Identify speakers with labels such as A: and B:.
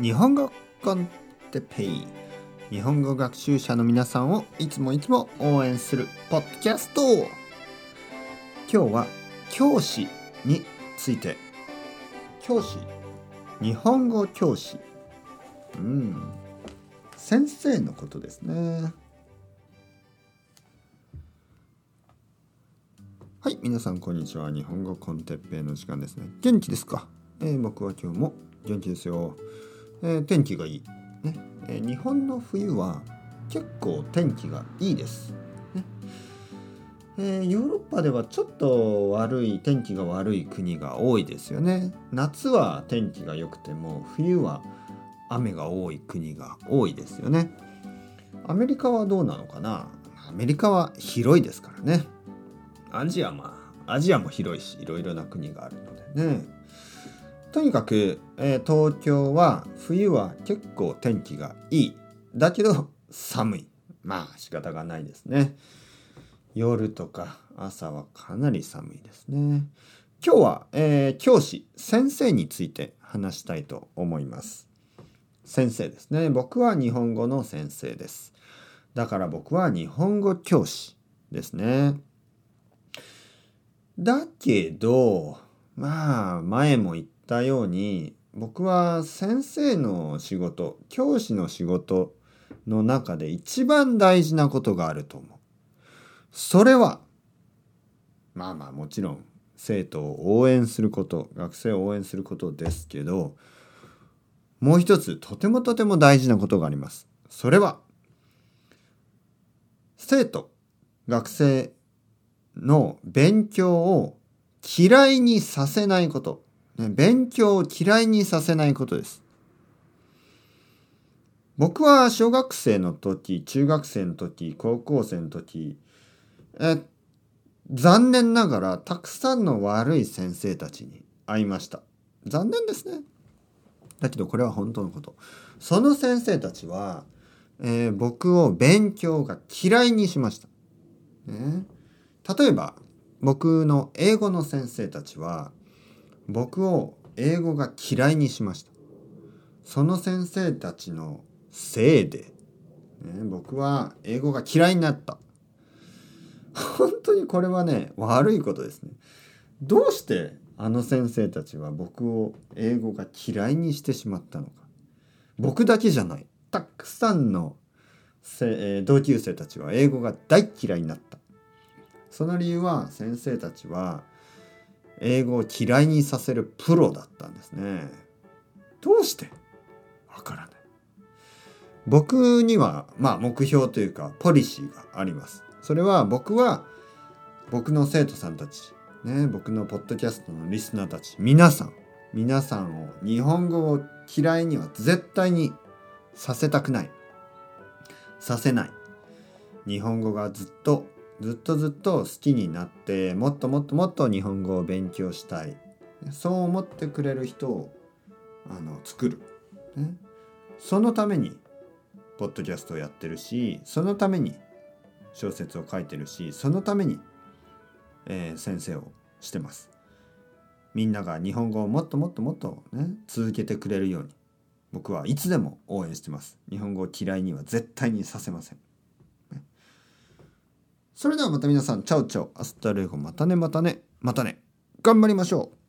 A: 日本語コンテペイ。日本語学習者の皆さんをいつもいつも応援するポッドキャスト。今日は教師について。教師。日本語教師。うん。先生のことですね。はい皆さんこんにちは。日本語コンテッペイの時間ですね。元気ですか、えー、僕は今日も元気ですよ、えー、天気がいい、ね。えー、日本の冬は結構天気がいいです、ね。えー、ヨーロッパではちょっと悪い天気が悪い国が多いですよね。夏は天気が良くても冬は雨が多い国が多いですよね。アメリカはどうなのかな。アメリカは広いですからね。アジアまあアジアも広いしいろいろな国があるのでね。とにかく、えー、東京は冬は結構天気がいい。だけど寒い。まあ仕方がないですね。夜とか朝はかなり寒いですね。今日は、えー、教師先生について話したいと思います。先生ですね。僕は日本語の先生です。だから僕は日本語教師ですね。だけど、まあ、前も言ったように、僕は先生の仕事、教師の仕事の中で一番大事なことがあると思う。それは、まあまあもちろん生徒を応援すること、学生を応援することですけど、もう一つとてもとても大事なことがあります。それは、生徒、学生の勉強を嫌いにさせないこと。ね勉強を嫌いにさせないことです。僕は小学生の時、中学生の時、高校生の時、え残念ながらたくさんの悪い先生たちに会いました。残念ですね。だけどこれは本当のこと。その先生たちは、えー、僕を勉強が嫌いにしました。ね、例えば僕の英語の先生たちは僕を英語が嫌いにしました。その先生たちのせいで、ね、僕は英語が嫌いになった。本当にこれはね悪いことですね。どうしてあの先生たちは僕を英語が嫌いにしてしまったのか。僕だけじゃない。たくさんの同級生たちは英語が大嫌いになった。その理由は先生たちは英語を嫌いにさせるプロだったんですね。どうして？わからない。僕にはまあ目標というかポリシーがあります。それは僕は僕の生徒さんたち、ね、僕のポッドキャストのリスナーたち、皆さん、皆さんを日本語を嫌いには絶対にさせたくない。させない。日本語がずっとずっとずっと好きになってもっともっともっと日本語を勉強したいそう思ってくれる人をあの作る、ね、そのためにポッドキャストをやってるしそのために小説を書いてるしそのために、えー、先生をしてます。みんなが日本語をもっともっともっとね続けてくれるように僕はいつでも応援してます。日本語を嫌いには絶対にさせません。それではまた皆さん、 chao chao、hasta luego、またねまたね、またね、頑張りましょう。